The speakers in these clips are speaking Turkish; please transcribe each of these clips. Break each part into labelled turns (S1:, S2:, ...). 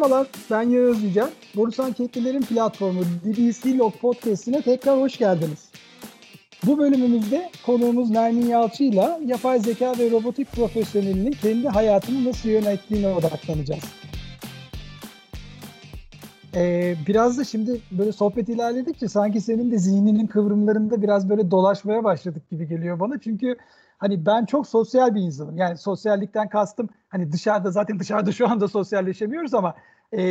S1: Merhabalar, ben Yağız Yücel. Borsa Anketlilerin platformu DBC Log Podcast'ine tekrar hoş geldiniz. Bu bölümümüzde konuğumuz Nermin Yalçı ile yapay zeka ve robotik profesyonelinin kendi hayatını nasıl yönettiğine odaklanacağız. Ee, biraz da şimdi böyle sohbet ilerledikçe sanki senin de zihninin kıvrımlarında biraz böyle dolaşmaya başladık gibi geliyor bana. Çünkü hani ben çok sosyal bir insanım. Yani sosyallikten kastım hani dışarıda zaten dışarıda şu anda sosyalleşemiyoruz ama e,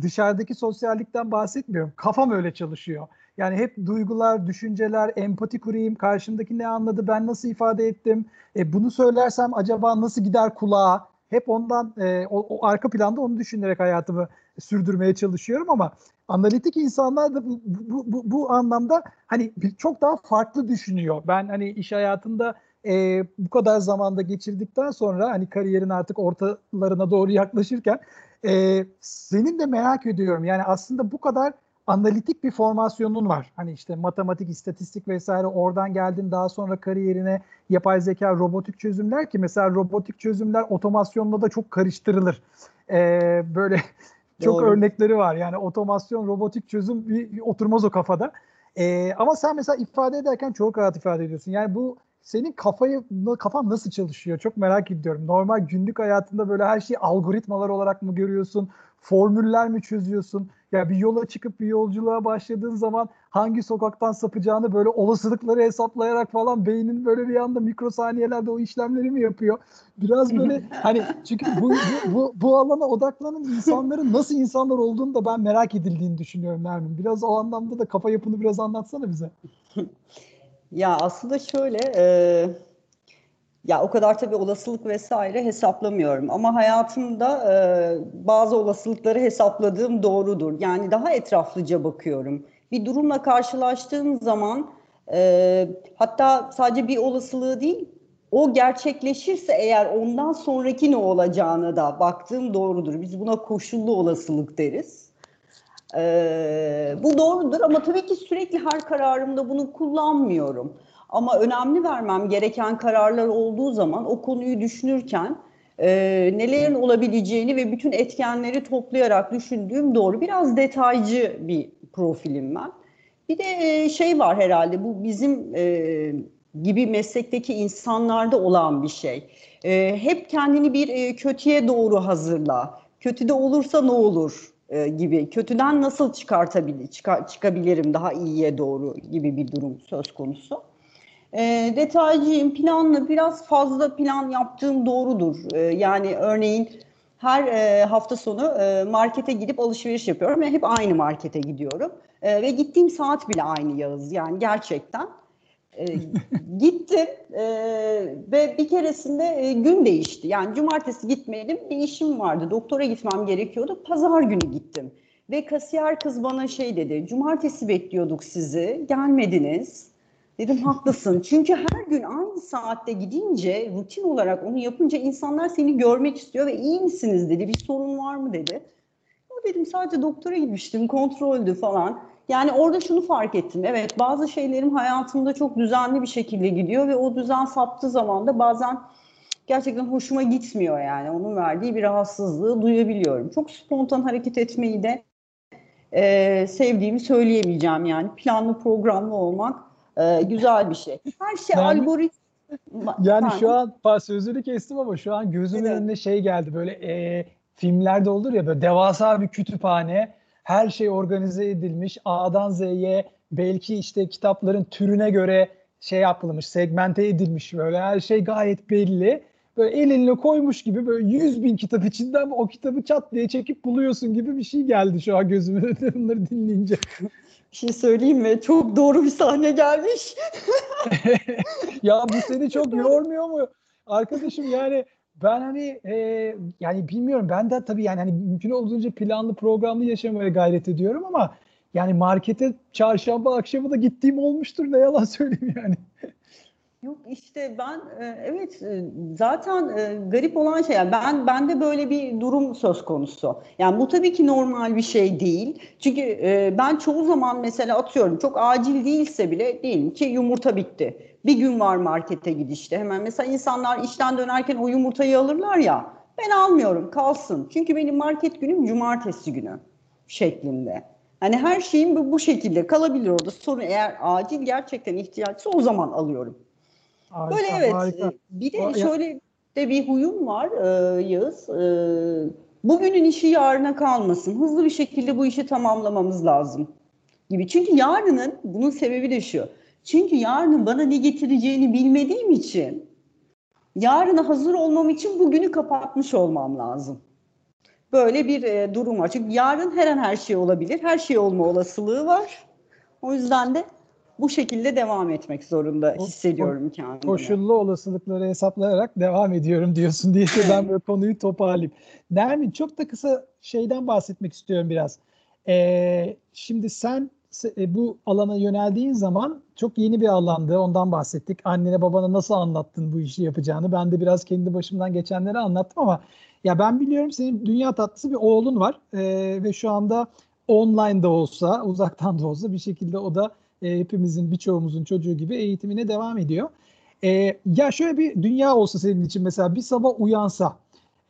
S1: dışarıdaki sosyallikten bahsetmiyorum. Kafam öyle çalışıyor. Yani hep duygular, düşünceler, empati kurayım, karşımdaki ne anladı, ben nasıl ifade ettim, e, bunu söylersem acaba nasıl gider kulağa? Hep ondan, e, o, o arka planda onu düşünerek hayatımı sürdürmeye çalışıyorum ama analitik insanlar da bu, bu, bu, bu anlamda hani çok daha farklı düşünüyor. Ben hani iş hayatında e, bu kadar zamanda geçirdikten sonra hani kariyerin artık ortalarına doğru yaklaşırken e, senin de merak ediyorum. Yani aslında bu kadar analitik bir formasyonun var. Hani işte matematik, istatistik vesaire oradan geldin daha sonra kariyerine yapay zeka, robotik çözümler ki mesela robotik çözümler otomasyonla da çok karıştırılır. Ee, böyle çok Doğru. örnekleri var. Yani otomasyon, robotik çözüm bir, bir oturmaz o kafada. Ee, ama sen mesela ifade ederken çok rahat ifade ediyorsun. Yani bu senin kafayı kafan nasıl çalışıyor çok merak ediyorum. Normal günlük hayatında böyle her şeyi algoritmalar olarak mı görüyorsun? Formüller mi çözüyorsun? Ya bir yola çıkıp bir yolculuğa başladığın zaman hangi sokaktan sapacağını böyle olasılıkları hesaplayarak falan beynin böyle bir anda mikrosaniyelerde o işlemleri mi yapıyor? Biraz böyle hani çünkü bu, bu, bu, bu alana odaklanan insanların nasıl insanlar olduğunu da ben merak edildiğini düşünüyorum Nermin. Biraz o anlamda da kafa yapını biraz anlatsana bize.
S2: Ya aslında şöyle, e, ya o kadar tabii olasılık vesaire hesaplamıyorum ama hayatımda e, bazı olasılıkları hesapladığım doğrudur. Yani daha etraflıca bakıyorum. Bir durumla karşılaştığım zaman e, hatta sadece bir olasılığı değil, o gerçekleşirse eğer ondan sonraki ne olacağına da baktığım doğrudur. Biz buna koşullu olasılık deriz. Ee, bu doğrudur ama tabii ki sürekli her kararımda bunu kullanmıyorum. Ama önemli vermem gereken kararlar olduğu zaman o konuyu düşünürken e, nelerin olabileceğini ve bütün etkenleri toplayarak düşündüğüm doğru. Biraz detaycı bir profilim ben. Bir de e, şey var herhalde bu bizim e, gibi meslekteki insanlarda olan bir şey. E, hep kendini bir e, kötüye doğru hazırla. Kötüde olursa ne olur e, gibi kötüden nasıl çıkartabilir çıkar, çıkabilirim daha iyiye doğru gibi bir durum söz konusu. E, detaycıyım planlı biraz fazla plan yaptığım doğrudur. E, yani örneğin her e, hafta sonu e, markete gidip alışveriş yapıyorum ve hep aynı markete gidiyorum. E, ve gittiğim saat bile aynı Yağız yani gerçekten. E, gittim e, ve bir keresinde e, gün değişti. Yani cumartesi gitmedim bir işim vardı. Doktora gitmem gerekiyordu. Pazar günü gittim. Ve kasiyer kız bana şey dedi. Cumartesi bekliyorduk sizi. Gelmediniz. Dedim haklısın. Çünkü her gün aynı saatte gidince rutin olarak onu yapınca insanlar seni görmek istiyor ve iyi misiniz dedi. Bir sorun var mı dedi. O dedim sadece doktora gitmiştim kontroldü falan. Yani orada şunu fark ettim. Evet bazı şeylerim hayatımda çok düzenli bir şekilde gidiyor ve o düzen saptığı zaman da bazen gerçekten hoşuma gitmiyor yani. Onun verdiği bir rahatsızlığı duyabiliyorum. Çok spontan hareket etmeyi de e, sevdiğimi söyleyemeyeceğim yani. Planlı programlı olmak e, güzel bir şey. Her şey yani, algoritma.
S1: Yani şu an sözünü kestim ama şu an gözümün evet. önüne şey geldi böyle e, filmlerde olur ya böyle devasa bir kütüphane her şey organize edilmiş. A'dan Z'ye belki işte kitapların türüne göre şey yapılmış, segmente edilmiş böyle her şey gayet belli. Böyle el eline koymuş gibi böyle 100 bin kitap içinden o kitabı çat diye çekip buluyorsun gibi bir şey geldi şu an gözüme bunları dinleyince.
S2: Bir şey söyleyeyim mi? Çok doğru bir sahne gelmiş.
S1: ya bu seni çok yormuyor mu? Arkadaşım yani ben hani e, yani bilmiyorum ben de tabii yani hani mümkün olduğunca planlı programlı yaşamaya gayret ediyorum ama yani markete çarşamba akşamı da gittiğim olmuştur ne yalan söyleyeyim yani.
S2: Yok işte ben e, evet e, zaten e, garip olan şey yani ben bende böyle bir durum söz konusu. Yani bu tabii ki normal bir şey değil. Çünkü ben çoğu zaman mesela atıyorum çok acil değilse bile diyelim ki yumurta bitti. Bir gün var markete gidişte hemen mesela insanlar işten dönerken o yumurtayı alırlar ya ben almıyorum kalsın. Çünkü benim market günüm cumartesi günü şeklinde. Hani her şeyim bu, bu şekilde kalabilir orada. Sorun eğer acil gerçekten ihtiyaçsa o zaman alıyorum. Harika, Böyle evet. Harika. Bir de o, şöyle de bir huyum var e, Yağız. E, bugünün işi yarına kalmasın. Hızlı bir şekilde bu işi tamamlamamız lazım gibi. Çünkü yarının bunun sebebi de şu. Çünkü yarının bana ne getireceğini bilmediğim için yarına hazır olmam için bugünü kapatmış olmam lazım. Böyle bir e, durum var. Çünkü yarın her an her şey olabilir. Her şey olma olasılığı var. O yüzden de bu şekilde devam etmek zorunda hissediyorum kendimi.
S1: Koşullu olasılıkları hesaplayarak devam ediyorum diyorsun diye ben böyle konuyu toparlayayım. Nermin çok da kısa şeyden bahsetmek istiyorum biraz. Ee, şimdi sen bu alana yöneldiğin zaman çok yeni bir alandı. Ondan bahsettik. Annene babana nasıl anlattın bu işi yapacağını? Ben de biraz kendi başımdan geçenleri anlattım ama ya ben biliyorum senin dünya tatlısı bir oğlun var ee, ve şu anda online da olsa, uzaktan da olsa bir şekilde o da e, hepimizin birçoğumuzun çocuğu gibi eğitimine devam ediyor. E, ya şöyle bir dünya olsa senin için mesela bir sabah uyansa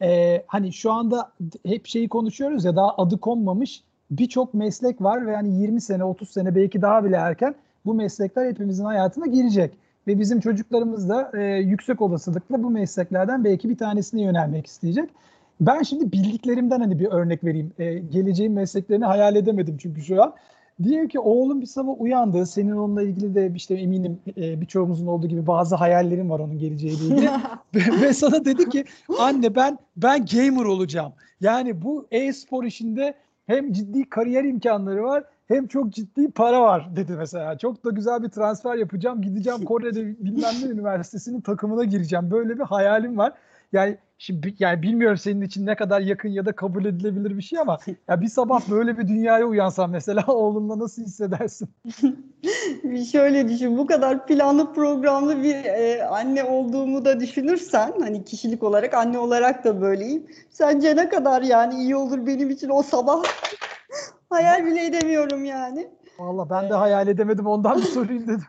S1: e, hani şu anda hep şeyi konuşuyoruz ya daha adı konmamış birçok meslek var ve yani 20 sene 30 sene belki daha bile erken bu meslekler hepimizin hayatına girecek. Ve bizim çocuklarımız da e, yüksek olasılıkla bu mesleklerden belki bir tanesine yönelmek isteyecek. Ben şimdi bildiklerimden hani bir örnek vereyim. E, geleceğin mesleklerini hayal edemedim çünkü şu an. Diyelim ki oğlum bir sabah uyandı. Senin onunla ilgili de işte eminim e, birçoğumuzun olduğu gibi bazı hayallerim var onun geleceğiyle ilgili. ve, sana dedi ki anne ben ben gamer olacağım. Yani bu e-spor işinde hem ciddi kariyer imkanları var hem çok ciddi para var dedi mesela. Çok da güzel bir transfer yapacağım. Gideceğim Kore'de bilmem ne üniversitesinin takımına gireceğim. Böyle bir hayalim var. Yani Şimdi yani bilmiyorum senin için ne kadar yakın ya da kabul edilebilir bir şey ama ya bir sabah böyle bir dünyaya uyansan mesela oğlunla nasıl hissedersin?
S2: bir şöyle düşün bu kadar planlı programlı bir e, anne olduğumu da düşünürsen hani kişilik olarak anne olarak da böyleyim. Sence ne kadar yani iyi olur benim için o sabah hayal bile edemiyorum yani.
S1: Valla ben de hayal edemedim ondan bir sorayım dedim.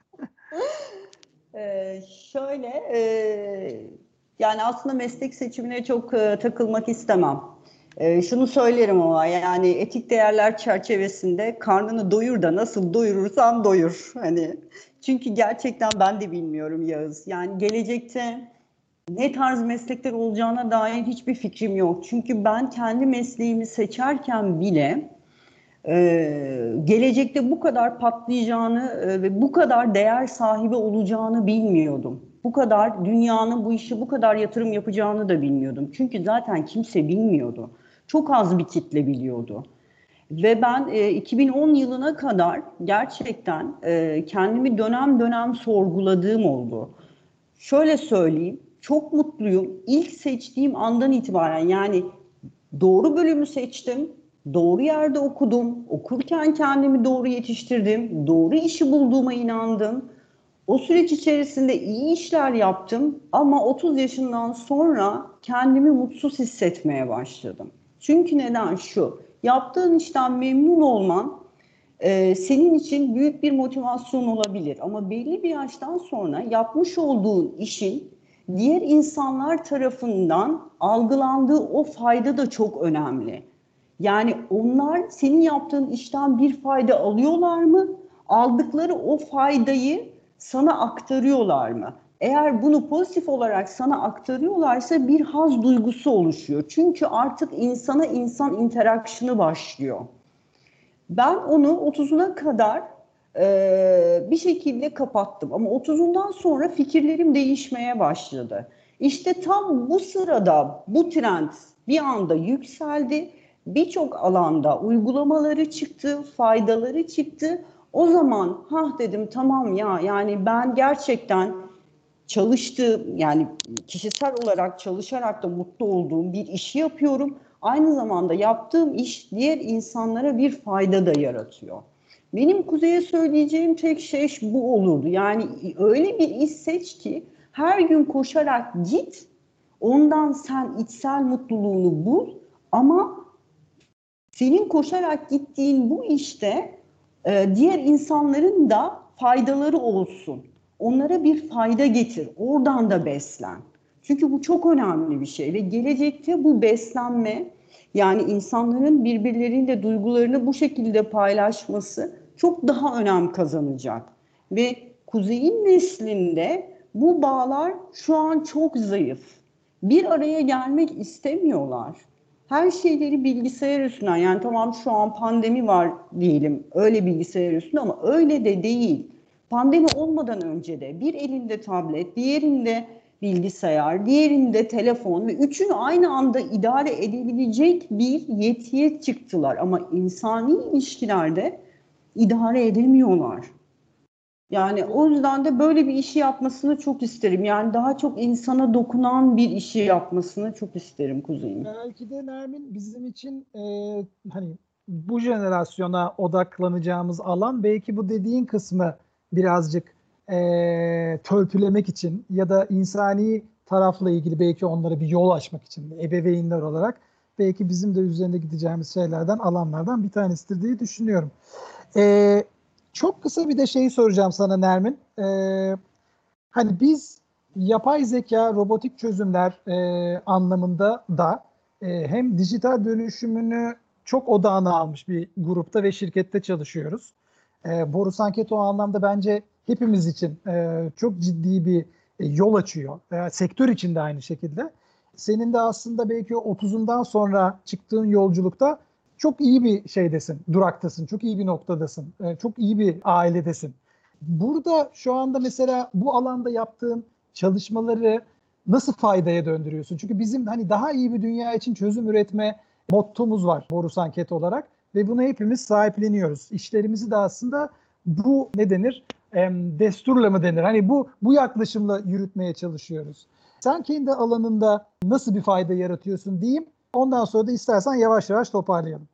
S2: ee, şöyle e, yani aslında meslek seçimine çok e, takılmak istemem. E, şunu söylerim ama yani etik değerler çerçevesinde karnını doyur da nasıl doyurursan doyur. Hani çünkü gerçekten ben de bilmiyorum Yağız. Yani gelecekte ne tarz meslekler olacağına dair hiçbir fikrim yok. Çünkü ben kendi mesleğimi seçerken bile e, gelecekte bu kadar patlayacağını e, ve bu kadar değer sahibi olacağını bilmiyordum bu kadar dünyanın bu işi bu kadar yatırım yapacağını da bilmiyordum. Çünkü zaten kimse bilmiyordu. Çok az bir kitle biliyordu. Ve ben e, 2010 yılına kadar gerçekten e, kendimi dönem dönem sorguladığım oldu. Şöyle söyleyeyim, çok mutluyum. İlk seçtiğim andan itibaren yani doğru bölümü seçtim, doğru yerde okudum, okurken kendimi doğru yetiştirdim, doğru işi bulduğuma inandım o süreç içerisinde iyi işler yaptım ama 30 yaşından sonra kendimi mutsuz hissetmeye başladım. Çünkü neden şu? Yaptığın işten memnun olman e, senin için büyük bir motivasyon olabilir. Ama belli bir yaştan sonra yapmış olduğun işin diğer insanlar tarafından algılandığı o fayda da çok önemli. Yani onlar senin yaptığın işten bir fayda alıyorlar mı? Aldıkları o faydayı sana aktarıyorlar mı? Eğer bunu pozitif olarak sana aktarıyorlarsa bir haz duygusu oluşuyor. Çünkü artık insana insan interaksiyonu başlıyor. Ben onu 30'una kadar e, bir şekilde kapattım. Ama 30'undan sonra fikirlerim değişmeye başladı. İşte tam bu sırada bu trend bir anda yükseldi. Birçok alanda uygulamaları çıktı, faydaları çıktı. O zaman ha dedim tamam ya yani ben gerçekten çalıştığım yani kişisel olarak çalışarak da mutlu olduğum bir işi yapıyorum. Aynı zamanda yaptığım iş diğer insanlara bir fayda da yaratıyor. Benim Kuzey'e söyleyeceğim tek şey bu olurdu. Yani öyle bir iş seç ki her gün koşarak git, ondan sen içsel mutluluğunu bul ama senin koşarak gittiğin bu işte e, diğer insanların da faydaları olsun. Onlara bir fayda getir. Oradan da beslen. Çünkü bu çok önemli bir şey ve gelecekte bu beslenme yani insanların birbirleriyle duygularını bu şekilde paylaşması çok daha önem kazanacak. Ve kuzeyin neslinde bu bağlar şu an çok zayıf. Bir araya gelmek istemiyorlar. Her şeyleri bilgisayar üstünden yani tamam şu an pandemi var diyelim öyle bilgisayar üstünde ama öyle de değil. Pandemi olmadan önce de bir elinde tablet, diğerinde bilgisayar, diğerinde telefon ve üçünü aynı anda idare edebilecek bir yetiye çıktılar. Ama insani ilişkilerde idare edemiyorlar. Yani o yüzden de böyle bir işi yapmasını çok isterim. Yani daha çok insana dokunan bir işi yapmasını çok isterim kuzeyim.
S1: Belki de Nermin bizim için e, hani bu jenerasyona odaklanacağımız alan belki bu dediğin kısmı birazcık e, törpülemek için ya da insani tarafla ilgili belki onlara bir yol açmak için ebeveynler olarak belki bizim de üzerinde gideceğimiz şeylerden alanlardan bir tanesidir diye düşünüyorum. E, çok kısa bir de şeyi soracağım sana Nermin. E, hani biz yapay zeka, robotik çözümler e, anlamında da e, hem dijital dönüşümünü çok odağına almış bir grupta ve şirkette çalışıyoruz. E, Boris Anket o anlamda bence hepimiz için e, çok ciddi bir e, yol açıyor. E, sektör için de aynı şekilde. Senin de aslında belki 30'undan sonra çıktığın yolculukta çok iyi bir şeydesin, duraktasın, çok iyi bir noktadasın, e, çok iyi bir ailedesin. Burada şu anda mesela bu alanda yaptığın çalışmaları nasıl faydaya döndürüyorsun? Çünkü bizim hani daha iyi bir dünya için çözüm üretme mottomuz var Borus Anket olarak ve bunu hepimiz sahipleniyoruz. İşlerimizi de aslında bu ne denir? Desturla mı denir? Hani bu bu yaklaşımla yürütmeye çalışıyoruz. Sen kendi alanında nasıl bir fayda yaratıyorsun diyeyim. Ondan sonra da istersen yavaş yavaş toparlayalım.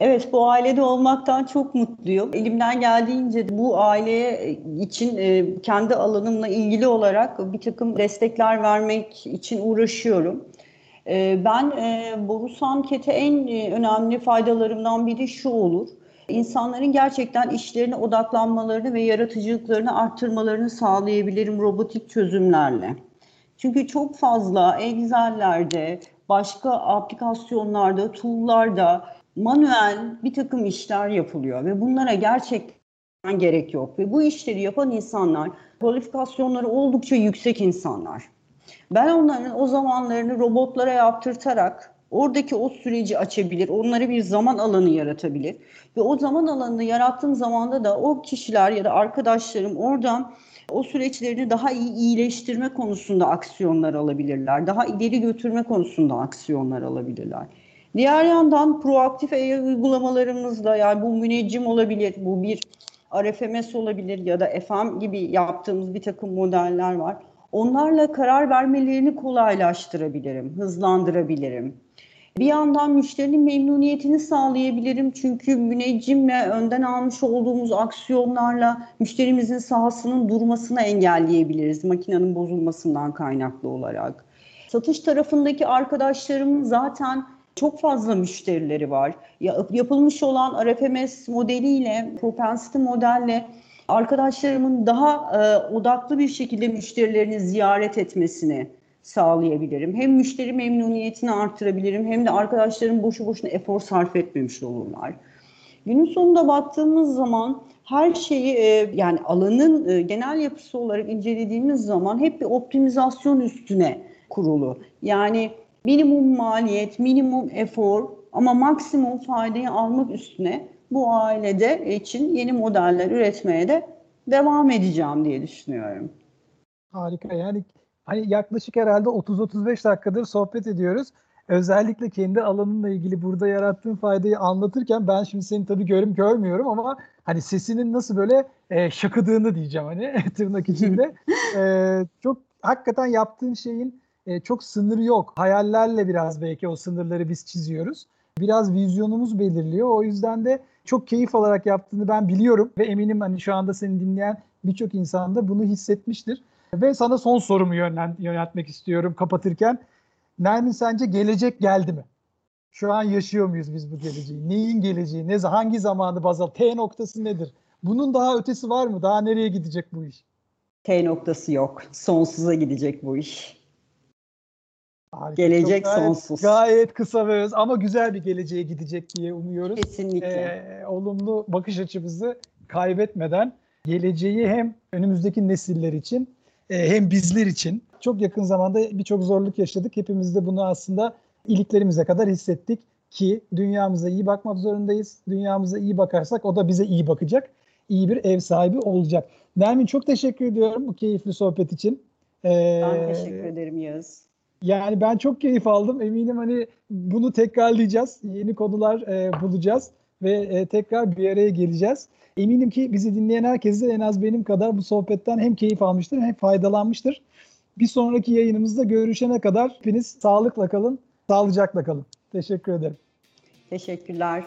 S2: Evet bu ailede olmaktan çok mutluyum. Elimden geldiğince bu aileye için e, kendi alanımla ilgili olarak bir takım destekler vermek için uğraşıyorum. E, ben e, Borusan Kete en önemli faydalarımdan biri şu olur. İnsanların gerçekten işlerine odaklanmalarını ve yaratıcılıklarını arttırmalarını sağlayabilirim robotik çözümlerle. Çünkü çok fazla Excel'lerde, başka aplikasyonlarda, tool'larda manuel bir takım işler yapılıyor ve bunlara gerçekten gerek yok. Ve bu işleri yapan insanlar kualifikasyonları oldukça yüksek insanlar. Ben onların o zamanlarını robotlara yaptırtarak oradaki o süreci açabilir, onlara bir zaman alanı yaratabilir. Ve o zaman alanını yarattığım zamanda da o kişiler ya da arkadaşlarım oradan o süreçlerini daha iyi iyileştirme konusunda aksiyonlar alabilirler. Daha ileri götürme konusunda aksiyonlar alabilirler. Diğer yandan proaktif AI uygulamalarımızla yani bu müneccim olabilir, bu bir RFMS olabilir ya da FM gibi yaptığımız bir takım modeller var. Onlarla karar vermelerini kolaylaştırabilirim, hızlandırabilirim. Bir yandan müşterinin memnuniyetini sağlayabilirim. Çünkü müneccimle önden almış olduğumuz aksiyonlarla müşterimizin sahasının durmasını engelleyebiliriz makinenin bozulmasından kaynaklı olarak. Satış tarafındaki arkadaşlarım zaten çok fazla müşterileri var. Yapılmış olan RFMS modeliyle, propensity modelle arkadaşlarımın daha e, odaklı bir şekilde müşterilerini ziyaret etmesini sağlayabilirim. Hem müşteri memnuniyetini artırabilirim hem de arkadaşlarım boşu boşuna efor sarf etmemiş olurlar. Günün sonunda baktığımız zaman her şeyi e, yani alanın e, genel yapısı olarak incelediğimiz zaman hep bir optimizasyon üstüne kurulu. Yani minimum maliyet, minimum efor ama maksimum faydayı almak üstüne bu ailede için yeni modeller üretmeye de devam edeceğim diye düşünüyorum.
S1: Harika. Yani hani yaklaşık herhalde 30-35 dakikadır sohbet ediyoruz. Özellikle kendi alanınla ilgili burada yarattığın faydayı anlatırken ben şimdi seni tabii görüm görmüyorum ama hani sesinin nasıl böyle e, şakıdığını diyeceğim hani tırnak içinde. e, çok hakikaten yaptığın şeyin e, çok sınırı yok. Hayallerle biraz belki o sınırları biz çiziyoruz. Biraz vizyonumuz belirliyor. O yüzden de çok keyif alarak yaptığını ben biliyorum ve eminim hani şu anda seni dinleyen birçok insan da bunu hissetmiştir. Ve sana son sorumu yönlen, yöneltmek istiyorum kapatırken. Nermin sence gelecek geldi mi? Şu an yaşıyor muyuz biz bu geleceği? Neyin geleceği? Ne, hangi zamanı baz al? T noktası nedir? Bunun daha ötesi var mı? Daha nereye gidecek bu iş?
S2: T noktası yok. Sonsuza gidecek bu iş. Harika, Gelecek
S1: gayet,
S2: sonsuz.
S1: Gayet kısa ve öz ama güzel bir geleceğe gidecek diye umuyoruz.
S2: Kesinlikle.
S1: Ee, olumlu bakış açımızı kaybetmeden geleceği hem önümüzdeki nesiller için hem bizler için çok yakın zamanda birçok zorluk yaşadık. Hepimiz de bunu aslında iliklerimize kadar hissettik ki dünyamıza iyi bakmak zorundayız. Dünyamıza iyi bakarsak o da bize iyi bakacak. İyi bir ev sahibi olacak. Nermin çok teşekkür ediyorum bu keyifli sohbet için.
S2: Ee, ben teşekkür ederim Yağız.
S1: Yani ben çok keyif aldım. Eminim hani bunu tekrarlayacağız. Yeni konular e, bulacağız ve e, tekrar bir araya geleceğiz. Eminim ki bizi dinleyen herkes de en az benim kadar bu sohbetten hem keyif almıştır hem faydalanmıştır. Bir sonraki yayınımızda görüşene kadar hepiniz sağlıkla kalın, sağlıcakla kalın. Teşekkür ederim.
S2: Teşekkürler.